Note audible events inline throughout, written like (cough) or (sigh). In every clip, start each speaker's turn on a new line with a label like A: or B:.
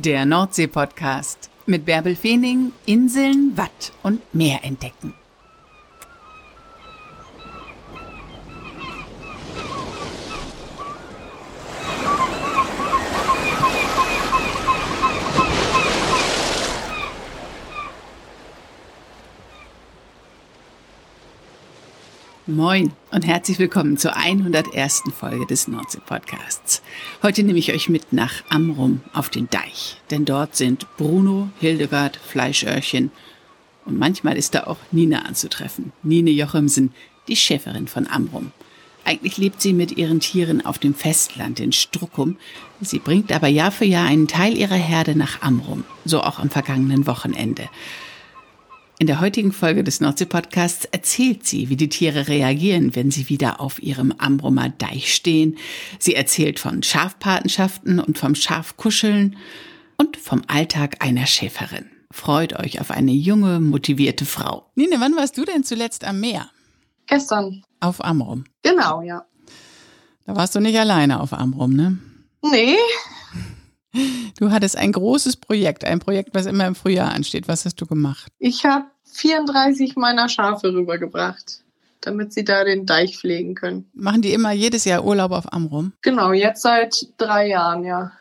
A: Der Nordsee-Podcast mit Bärbel Feening, Inseln, Watt und Meer entdecken. Moin und herzlich willkommen zur 101. Folge des Nordsee-Podcasts. Heute nehme ich euch mit nach Amrum auf den Deich, denn dort sind Bruno, Hildegard, Fleischöhrchen und manchmal ist da auch Nina anzutreffen. Nine Jochimsen, die Schäferin von Amrum. Eigentlich lebt sie mit ihren Tieren auf dem Festland in Struckum. Sie bringt aber Jahr für Jahr einen Teil ihrer Herde nach Amrum, so auch am vergangenen Wochenende. In der heutigen Folge des Nordsee-Podcasts erzählt sie, wie die Tiere reagieren, wenn sie wieder auf ihrem Ambrummer Deich stehen. Sie erzählt von Schafpatenschaften und vom Schafkuscheln und vom Alltag einer Schäferin. Freut euch auf eine junge, motivierte Frau. Nine, wann warst du denn zuletzt am Meer?
B: Gestern.
A: Auf Amrum.
B: Genau, ja.
A: Da warst du nicht alleine auf Amrum, ne?
B: Nee.
A: Du hattest ein großes Projekt, ein Projekt, was immer im Frühjahr ansteht. Was hast du gemacht?
B: Ich habe 34 meiner Schafe rübergebracht, damit sie da den Deich pflegen können.
A: Machen die immer jedes Jahr Urlaub auf Amrum?
B: Genau, jetzt seit drei Jahren, ja.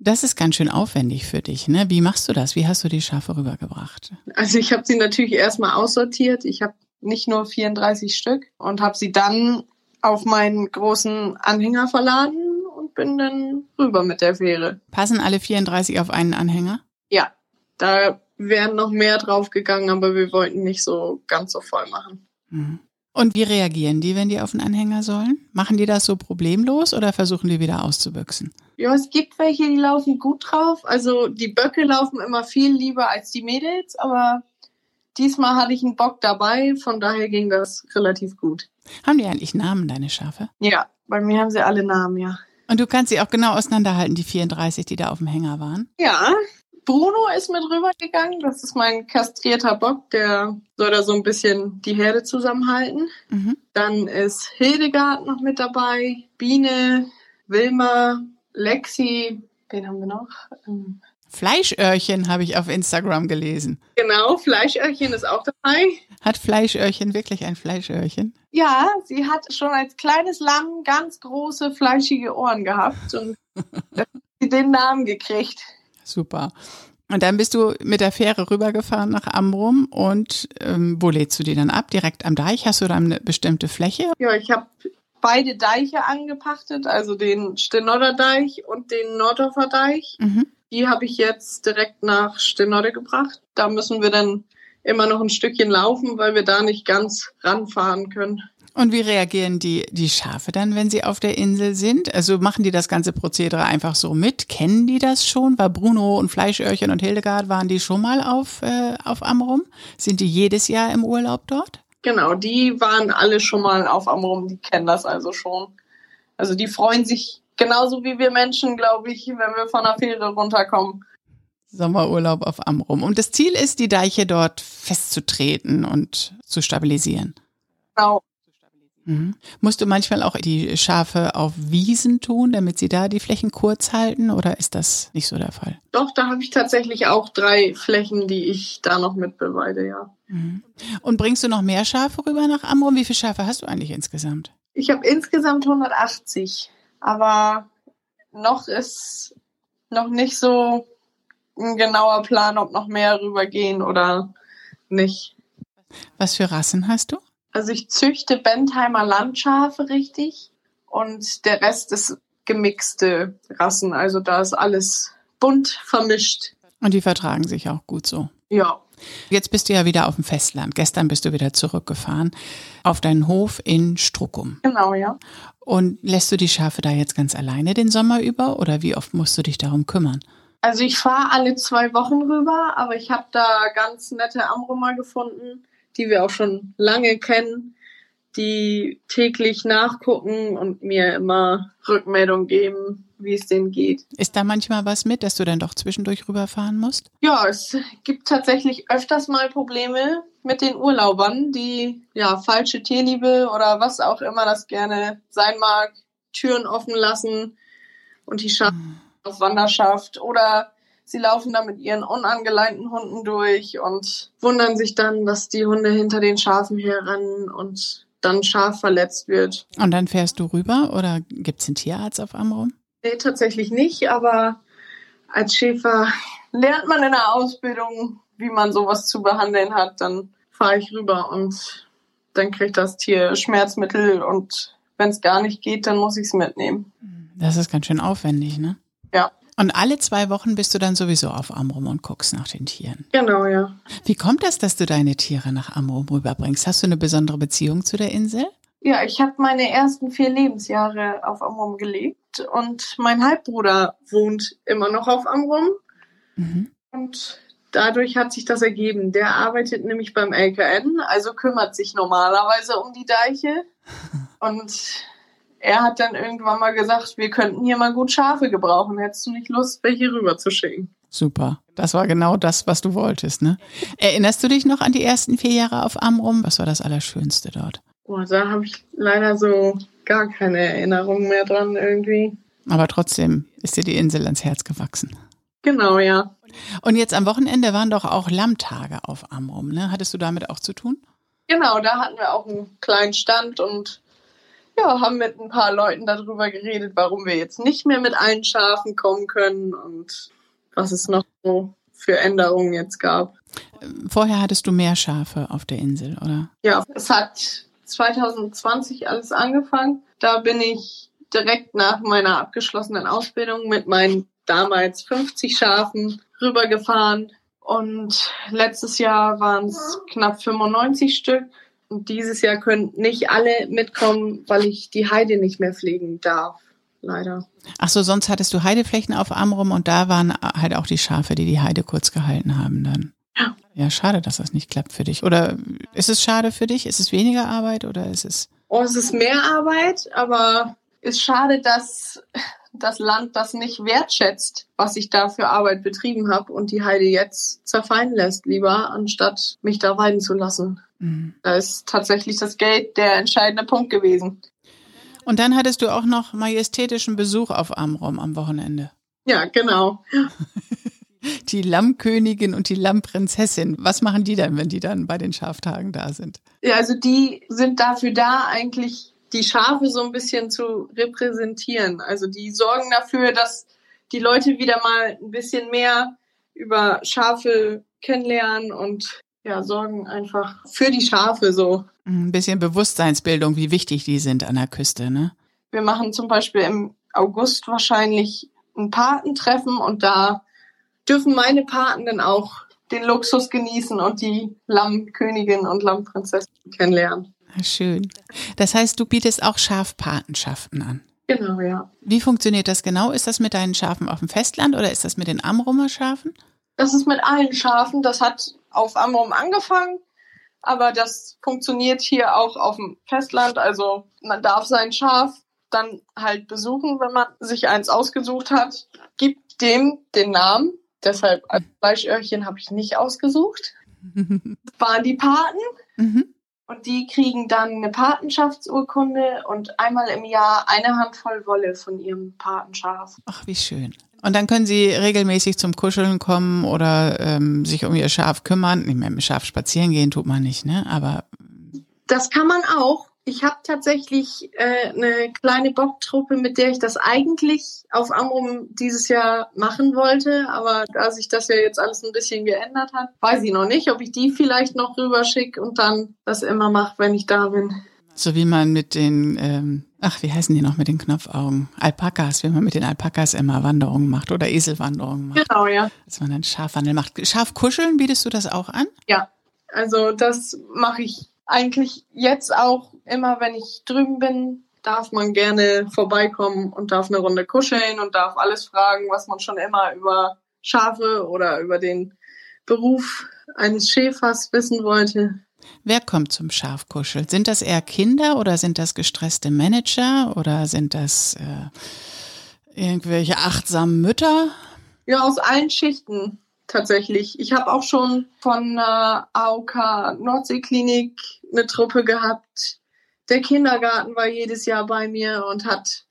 A: Das ist ganz schön aufwendig für dich, ne? Wie machst du das? Wie hast du die Schafe rübergebracht?
B: Also ich habe sie natürlich erstmal aussortiert. Ich habe nicht nur 34 Stück und habe sie dann auf meinen großen Anhänger verladen bin dann rüber mit der Fähre.
A: Passen alle 34 auf einen Anhänger?
B: Ja, da wären noch mehr draufgegangen, aber wir wollten nicht so ganz so voll machen.
A: Mhm. Und wie reagieren die, wenn die auf den Anhänger sollen? Machen die das so problemlos oder versuchen die wieder auszubüchsen?
B: Ja, es gibt welche, die laufen gut drauf. Also die Böcke laufen immer viel lieber als die Mädels, aber diesmal hatte ich einen Bock dabei, von daher ging das relativ gut.
A: Haben die eigentlich Namen, deine Schafe?
B: Ja, bei mir haben sie alle Namen, ja.
A: Und du kannst sie auch genau auseinanderhalten, die 34, die da auf dem Hänger waren?
B: Ja, Bruno ist mit rübergegangen. Das ist mein kastrierter Bock, der soll da so ein bisschen die Herde zusammenhalten. Mhm. Dann ist Hildegard noch mit dabei, Biene, Wilma, Lexi, wen haben wir noch?
A: Fleischöhrchen habe ich auf Instagram gelesen.
B: Genau, Fleischöhrchen ist auch dabei.
A: Hat Fleischöhrchen wirklich ein Fleischöhrchen?
B: Ja, sie hat schon als kleines Lamm ganz große, fleischige Ohren gehabt und (laughs) hat sie den Namen gekriegt.
A: Super. Und dann bist du mit der Fähre rübergefahren nach Amrum und ähm, wo lädst du die dann ab? Direkt am Deich? Hast du da eine bestimmte Fläche?
B: Ja, ich habe beide Deiche angepachtet, also den Stenodder Deich und den Nordorfer Deich. Mhm. Die habe ich jetzt direkt nach Stenodde gebracht. Da müssen wir dann immer noch ein Stückchen laufen, weil wir da nicht ganz ranfahren können.
A: Und wie reagieren die, die Schafe dann, wenn sie auf der Insel sind? Also machen die das ganze Prozedere einfach so mit? Kennen die das schon? War Bruno und Fleischöhrchen und Hildegard, waren die schon mal auf, äh, auf Amrum? Sind die jedes Jahr im Urlaub dort?
B: Genau, die waren alle schon mal auf Amrum, die kennen das also schon. Also die freuen sich genauso wie wir Menschen, glaube ich, wenn wir von der Fähre runterkommen.
A: Sommerurlaub auf Amrum. Und das Ziel ist, die Deiche dort festzutreten und zu stabilisieren.
B: Genau.
A: Mhm. Musst du manchmal auch die Schafe auf Wiesen tun, damit sie da die Flächen kurz halten oder ist das nicht so der Fall?
B: Doch, da habe ich tatsächlich auch drei Flächen, die ich da noch mit beweide, ja.
A: Mhm. Und bringst du noch mehr Schafe rüber nach Amrum? Wie viele Schafe hast du eigentlich insgesamt?
B: Ich habe insgesamt 180, aber noch ist noch nicht so ein genauer Plan, ob noch mehr rübergehen oder nicht.
A: Was für Rassen hast du?
B: Also ich züchte Bentheimer Landschafe richtig und der Rest ist gemixte Rassen. Also da ist alles bunt vermischt.
A: Und die vertragen sich auch gut so.
B: Ja.
A: Jetzt bist du ja wieder auf dem Festland. Gestern bist du wieder zurückgefahren auf deinen Hof in Struckum.
B: Genau, ja.
A: Und lässt du die Schafe da jetzt ganz alleine den Sommer über oder wie oft musst du dich darum kümmern?
B: Also ich fahre alle zwei Wochen rüber, aber ich habe da ganz nette Amrumer gefunden, die wir auch schon lange kennen, die täglich nachgucken und mir immer Rückmeldung geben, wie es denen geht.
A: Ist da manchmal was mit, dass du dann doch zwischendurch rüberfahren musst?
B: Ja, es gibt tatsächlich öfters mal Probleme mit den Urlaubern, die ja falsche Tierliebe oder was auch immer das gerne sein mag, Türen offen lassen und die Schafe hm. auf Wanderschaft oder Sie laufen da mit ihren unangeleinten Hunden durch und wundern sich dann, dass die Hunde hinter den Schafen herrennen und dann Schaf verletzt wird.
A: Und dann fährst du rüber oder gibt es einen Tierarzt auf Amrum?
B: Nee, tatsächlich nicht, aber als Schäfer lernt man in der Ausbildung, wie man sowas zu behandeln hat. Dann fahre ich rüber und dann kriegt das Tier Schmerzmittel und wenn es gar nicht geht, dann muss ich es mitnehmen.
A: Das ist ganz schön aufwendig, ne?
B: Ja.
A: Und alle zwei Wochen bist du dann sowieso auf Amrum und guckst nach den Tieren.
B: Genau, ja.
A: Wie kommt das, dass du deine Tiere nach Amrum rüberbringst? Hast du eine besondere Beziehung zu der Insel?
B: Ja, ich habe meine ersten vier Lebensjahre auf Amrum gelebt und mein Halbbruder wohnt immer noch auf Amrum. Mhm. Und dadurch hat sich das ergeben. Der arbeitet nämlich beim LKN, also kümmert sich normalerweise um die Deiche. (laughs) Und er hat dann irgendwann mal gesagt, wir könnten hier mal gut Schafe gebrauchen. Hättest du nicht Lust, welche rüber zu schicken?
A: Super. Das war genau das, was du wolltest, ne? Erinnerst du dich noch an die ersten vier Jahre auf Amrum? Was war das Allerschönste dort?
B: Boah, da habe ich leider so gar keine Erinnerung mehr dran irgendwie.
A: Aber trotzdem ist dir die Insel ans Herz gewachsen.
B: Genau, ja.
A: Und jetzt am Wochenende waren doch auch Lammtage auf Amrum, ne? Hattest du damit auch zu tun?
B: Genau, da hatten wir auch einen kleinen Stand und ja, haben mit ein paar Leuten darüber geredet, warum wir jetzt nicht mehr mit allen Schafen kommen können und was es noch so für Änderungen jetzt gab.
A: Vorher hattest du mehr Schafe auf der Insel, oder?
B: Ja, es hat 2020 alles angefangen. Da bin ich direkt nach meiner abgeschlossenen Ausbildung mit meinen damals 50 Schafen rübergefahren. Und letztes Jahr waren es knapp 95 Stück. Und dieses Jahr können nicht alle mitkommen, weil ich die Heide nicht mehr pflegen darf. Leider.
A: Ach so, sonst hattest du Heideflächen auf Amrum und da waren halt auch die Schafe, die die Heide kurz gehalten haben dann. Ja. Ja, schade, dass das nicht klappt für dich. Oder ist es schade für dich? Ist es weniger Arbeit oder ist es?
B: Oh, es ist mehr Arbeit, aber ist schade, dass das Land das nicht wertschätzt, was ich da für Arbeit betrieben habe und die Heide jetzt zerfallen lässt, lieber, anstatt mich da weiden zu lassen. Mhm. Da ist tatsächlich das Geld der entscheidende Punkt gewesen.
A: Und dann hattest du auch noch majestätischen Besuch auf Amrum am Wochenende.
B: Ja, genau. (laughs)
A: die Lammkönigin und die Lammprinzessin. Was machen die denn, wenn die dann bei den Schaftagen da sind?
B: Ja, also die sind dafür da, eigentlich die Schafe so ein bisschen zu repräsentieren. Also die sorgen dafür, dass die Leute wieder mal ein bisschen mehr über Schafe kennenlernen und ja, sorgen einfach für die Schafe so.
A: Ein bisschen Bewusstseinsbildung, wie wichtig die sind an der Küste, ne?
B: Wir machen zum Beispiel im August wahrscheinlich ein Patentreffen und da dürfen meine Paten dann auch den Luxus genießen und die Lammkönigin und Lammprinzessin kennenlernen.
A: Schön. Das heißt, du bietest auch Schafpatenschaften an.
B: Genau, ja.
A: Wie funktioniert das genau? Ist das mit deinen Schafen auf dem Festland oder ist das mit den Amrumer Schafen?
B: Das ist mit allen Schafen. Das hat auf Amrum angefangen, aber das funktioniert hier auch auf dem Festland. Also man darf sein Schaf dann halt besuchen, wenn man sich eins ausgesucht hat, gibt dem den Namen. Deshalb als Fleischöhrchen habe ich nicht ausgesucht. Das (laughs) waren die Paten. Mhm. Und die kriegen dann eine Patenschaftsurkunde und einmal im Jahr eine Handvoll Wolle von ihrem Patenschaf.
A: Ach, wie schön. Und dann können sie regelmäßig zum Kuscheln kommen oder ähm, sich um ihr Schaf kümmern. Nicht mehr mit Schaf spazieren gehen tut man nicht, ne? Aber
B: das kann man auch. Ich habe tatsächlich äh, eine kleine Bocktruppe, mit der ich das eigentlich auf Amrum dieses Jahr machen wollte. Aber da sich das ja jetzt alles ein bisschen geändert hat, weiß ich noch nicht, ob ich die vielleicht noch rüberschicke und dann das immer mache, wenn ich da bin.
A: So wie man mit den, ähm, ach, wie heißen die noch mit den Knopfaugen? Alpakas, wie man mit den Alpakas immer Wanderungen macht oder Eselwanderungen macht.
B: Genau, ja.
A: Dass man dann Schafwandel macht. Schafkuscheln, bietest du das auch an?
B: Ja, also das mache ich eigentlich jetzt auch immer, wenn ich drüben bin, darf man gerne vorbeikommen und darf eine Runde kuscheln und darf alles fragen, was man schon immer über Schafe oder über den Beruf eines Schäfers wissen wollte.
A: Wer kommt zum Schafkuscheln? Sind das eher Kinder oder sind das gestresste Manager oder sind das äh, irgendwelche achtsamen Mütter?
B: Ja, aus allen Schichten tatsächlich. Ich habe auch schon von äh, AOK Nordseeklinik eine Truppe gehabt. Der Kindergarten war jedes Jahr bei mir und hat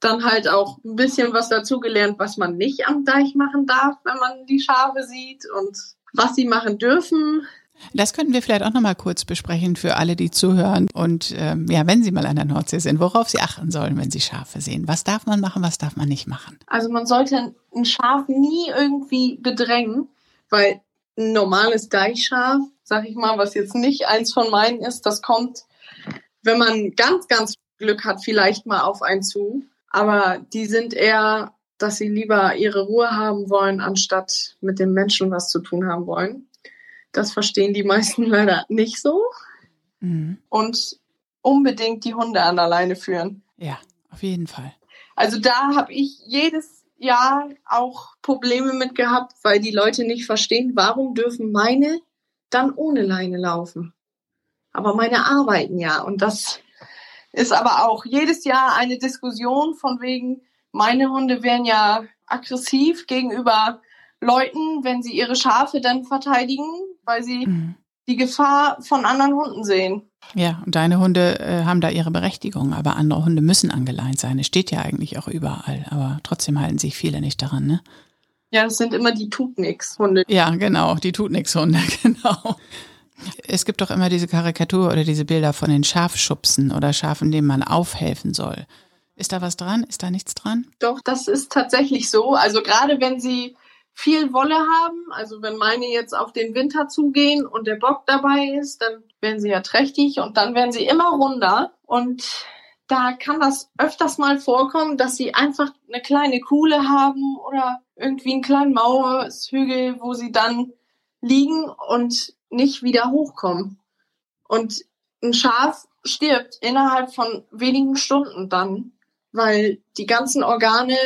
B: dann halt auch ein bisschen was dazugelernt, was man nicht am Deich machen darf, wenn man die Schafe sieht und was sie machen dürfen.
A: Das könnten wir vielleicht auch noch mal kurz besprechen für alle, die zuhören und ähm, ja, wenn Sie mal an der Nordsee sind, worauf Sie achten sollen, wenn Sie Schafe sehen. Was darf man machen, was darf man nicht machen?
B: Also man sollte ein Schaf nie irgendwie bedrängen, weil ein normales Deichschaf, sag ich mal, was jetzt nicht eins von meinen ist, das kommt, wenn man ganz, ganz Glück hat, vielleicht mal auf einen zu. Aber die sind eher, dass sie lieber ihre Ruhe haben wollen, anstatt mit dem Menschen was zu tun haben wollen. Das verstehen die meisten (laughs) leider nicht so. Mhm. Und unbedingt die Hunde an der Leine führen.
A: Ja, auf jeden Fall.
B: Also da habe ich jedes Jahr auch Probleme mit gehabt, weil die Leute nicht verstehen, warum dürfen meine dann ohne Leine laufen. Aber meine arbeiten ja. Und das ist aber auch jedes Jahr eine Diskussion von wegen, meine Hunde wären ja aggressiv gegenüber Leuten, wenn sie ihre Schafe dann verteidigen, weil sie mhm. die Gefahr von anderen Hunden sehen.
A: Ja, und deine Hunde äh, haben da ihre Berechtigung, aber andere Hunde müssen angeleint sein. Es steht ja eigentlich auch überall, aber trotzdem halten sich viele nicht daran, ne?
B: Ja, das sind immer die tut nix Hunde.
A: Ja, genau, die tut nix Hunde, (laughs) genau. Es gibt doch immer diese Karikatur oder diese Bilder von den Schafschubsen oder Schafen, denen man aufhelfen soll. Ist da was dran? Ist da nichts dran?
B: Doch, das ist tatsächlich so. Also gerade wenn sie viel Wolle haben, also wenn meine jetzt auf den Winter zugehen und der Bock dabei ist, dann werden sie ja trächtig und dann werden sie immer runder und da kann das öfters mal vorkommen, dass sie einfach eine kleine Kuhle haben oder irgendwie einen kleinen Mauershügel, wo sie dann liegen und nicht wieder hochkommen. Und ein Schaf stirbt innerhalb von wenigen Stunden dann, weil die ganzen Organe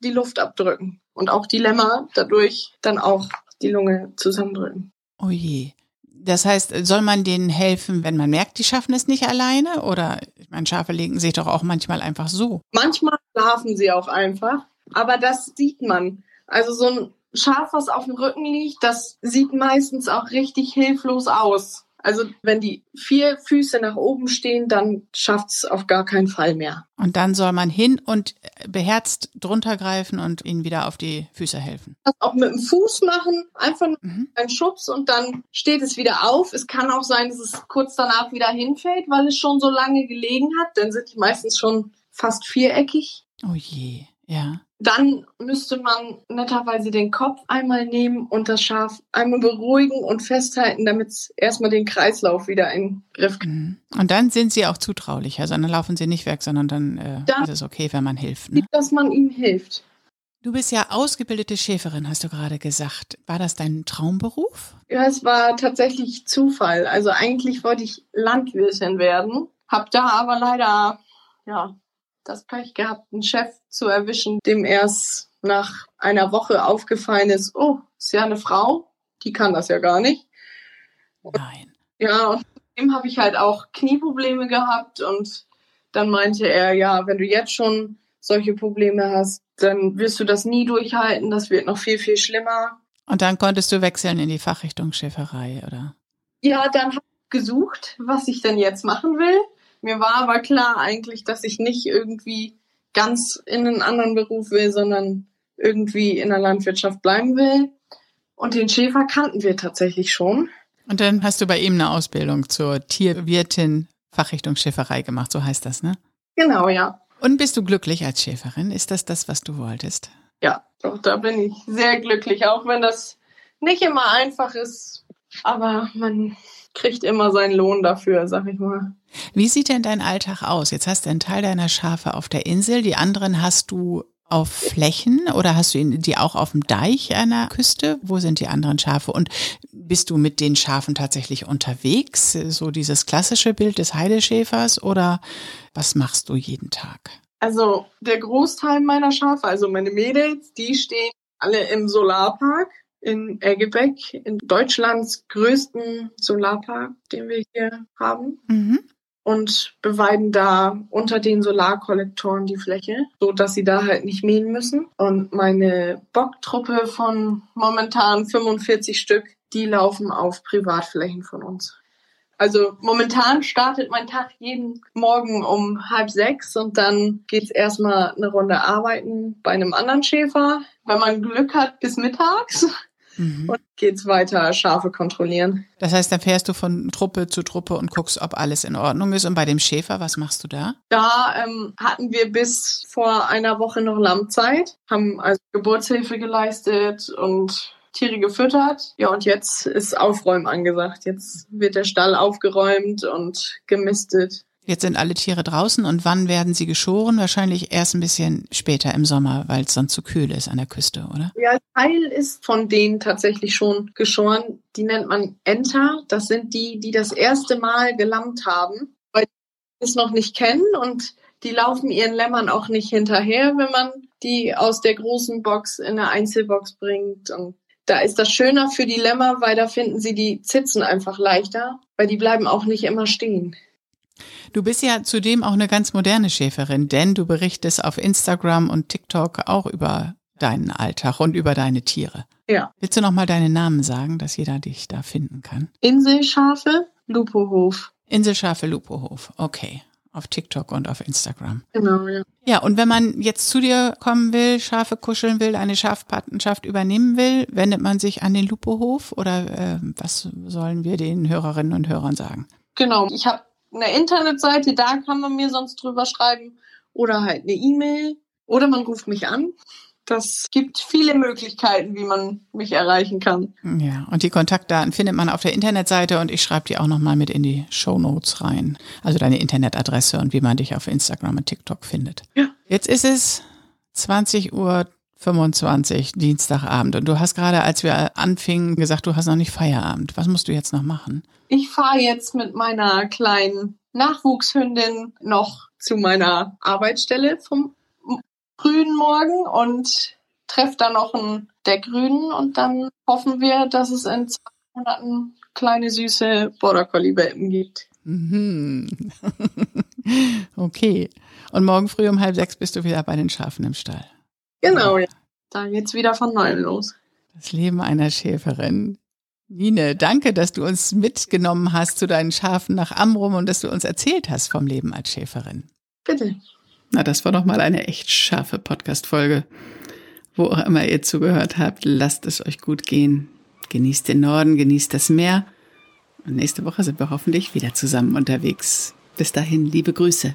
B: die Luft abdrücken und auch die Lämmer dadurch dann auch die Lunge zusammendrücken.
A: Oh je. Das heißt, soll man denen helfen, wenn man merkt, die schaffen es nicht alleine? Oder, ich meine, Schafe legen sich doch auch manchmal einfach so.
B: Manchmal schlafen sie auch einfach, aber das sieht man. Also so ein Schaf, was auf dem Rücken liegt, das sieht meistens auch richtig hilflos aus. Also wenn die vier Füße nach oben stehen, dann schafft's auf gar keinen Fall mehr.
A: Und dann soll man hin und beherzt drunter greifen und ihnen wieder auf die Füße helfen.
B: Das auch mit dem Fuß machen, einfach mhm. einen Schubs und dann steht es wieder auf. Es kann auch sein, dass es kurz danach wieder hinfällt, weil es schon so lange gelegen hat. Dann sind die meistens schon fast viereckig.
A: Oh je, ja.
B: Dann müsste man netterweise den Kopf einmal nehmen und das Schaf einmal beruhigen und festhalten, damit es erstmal den Kreislauf wieder in den Griff kriegt. Mhm.
A: Und dann sind sie auch zutraulicher, sondern laufen sie nicht weg, sondern dann, äh, dann ist es okay, wenn man hilft.
B: Ne? Dass man ihnen hilft.
A: Du bist ja ausgebildete Schäferin, hast du gerade gesagt. War das dein Traumberuf?
B: Ja, es war tatsächlich Zufall. Also eigentlich wollte ich Landwirtin werden, hab da aber leider ja das Pech gehabt, einen Chef zu erwischen, dem erst nach einer Woche aufgefallen ist, oh, ist ja eine Frau, die kann das ja gar nicht.
A: Nein.
B: Ja, und dem habe ich halt auch Knieprobleme gehabt und dann meinte er, ja, wenn du jetzt schon solche Probleme hast, dann wirst du das nie durchhalten, das wird noch viel, viel schlimmer.
A: Und dann konntest du wechseln in die Fachrichtung Schäferei, oder?
B: Ja, dann habe ich gesucht, was ich denn jetzt machen will. Mir war aber klar eigentlich, dass ich nicht irgendwie ganz in einen anderen Beruf will, sondern irgendwie in der Landwirtschaft bleiben will. Und den Schäfer kannten wir tatsächlich schon.
A: Und dann hast du bei ihm eine Ausbildung zur Tierwirtin Fachrichtung Schäferei gemacht, so heißt das, ne?
B: Genau, ja.
A: Und bist du glücklich als Schäferin? Ist das das, was du wolltest?
B: Ja, doch, da bin ich sehr glücklich, auch wenn das nicht immer einfach ist. Aber man kriegt immer seinen Lohn dafür, sag ich mal.
A: Wie sieht denn dein Alltag aus? Jetzt hast du einen Teil deiner Schafe auf der Insel, die anderen hast du auf Flächen oder hast du die auch auf dem Deich einer Küste? Wo sind die anderen Schafe? Und bist du mit den Schafen tatsächlich unterwegs? So dieses klassische Bild des Heideschäfers oder was machst du jeden Tag?
B: Also der Großteil meiner Schafe, also meine Mädels, die stehen alle im Solarpark in Eggebeck, in Deutschlands größten Solarpark, den wir hier haben. Mhm. Und beweiden da unter den Solarkollektoren die Fläche, so dass sie da halt nicht mähen müssen. Und meine Bocktruppe von momentan 45 Stück, die laufen auf Privatflächen von uns. Also momentan startet mein Tag jeden Morgen um halb sechs und dann geht's erstmal eine Runde arbeiten bei einem anderen Schäfer. Wenn man Glück hat, bis mittags. Mhm. Und geht's weiter Schafe kontrollieren.
A: Das heißt, dann fährst du von Truppe zu Truppe und guckst, ob alles in Ordnung ist. Und bei dem Schäfer, was machst du da?
B: Da ähm, hatten wir bis vor einer Woche noch Lammzeit, haben also Geburtshilfe geleistet und Tiere gefüttert. Ja, und jetzt ist Aufräumen angesagt. Jetzt wird der Stall aufgeräumt und gemistet.
A: Jetzt sind alle Tiere draußen und wann werden sie geschoren? Wahrscheinlich erst ein bisschen später im Sommer, weil es sonst zu kühl ist an der Küste, oder?
B: Ja, Teil ist von denen tatsächlich schon geschoren. Die nennt man Enter. Das sind die, die das erste Mal gelammt haben, weil die es noch nicht kennen und die laufen ihren Lämmern auch nicht hinterher, wenn man die aus der großen Box in eine Einzelbox bringt. Und da ist das schöner für die Lämmer, weil da finden sie die Zitzen einfach leichter, weil die bleiben auch nicht immer stehen.
A: Du bist ja zudem auch eine ganz moderne Schäferin, denn du berichtest auf Instagram und TikTok auch über deinen Alltag und über deine Tiere.
B: Ja.
A: Willst du noch mal deinen Namen sagen, dass jeder dich da finden kann?
B: Inselschafe Lupohof.
A: Inselschafe Lupohof. Okay. Auf TikTok und auf Instagram.
B: Genau, ja.
A: Ja, und wenn man jetzt zu dir kommen will, Schafe kuscheln will, eine Schafpatenschaft übernehmen will, wendet man sich an den Lupohof oder äh, was sollen wir den Hörerinnen und Hörern sagen?
B: Genau, ich habe eine Internetseite, da kann man mir sonst drüber schreiben oder halt eine E-Mail oder man ruft mich an. Das gibt viele Möglichkeiten, wie man mich erreichen kann.
A: Ja, und die Kontaktdaten findet man auf der Internetseite und ich schreibe die auch nochmal mit in die Show Notes rein. Also deine Internetadresse und wie man dich auf Instagram und TikTok findet.
B: Ja.
A: Jetzt ist es 20 Uhr 25 Dienstagabend und du hast gerade, als wir anfingen, gesagt, du hast noch nicht Feierabend. Was musst du jetzt noch machen?
B: Ich fahre jetzt mit meiner kleinen Nachwuchshündin noch zu meiner Arbeitsstelle vom frühen Morgen und treffe da noch einen der Grünen und dann hoffen wir, dass es in zwei Monaten kleine süße Border Collie Welpen gibt.
A: Mhm. (laughs) okay. Und morgen früh um halb sechs bist du wieder bei den Schafen im Stall.
B: Genau, ja. Da geht's wieder von neuem los.
A: Das Leben einer Schäferin. Nine, danke, dass du uns mitgenommen hast zu deinen Schafen nach Amrum und dass du uns erzählt hast vom Leben als Schäferin.
B: Bitte.
A: Na, das war doch mal eine echt scharfe Podcast-Folge. Wo auch immer ihr zugehört habt, lasst es euch gut gehen. Genießt den Norden, genießt das Meer. Und nächste Woche sind wir hoffentlich wieder zusammen unterwegs. Bis dahin, liebe Grüße.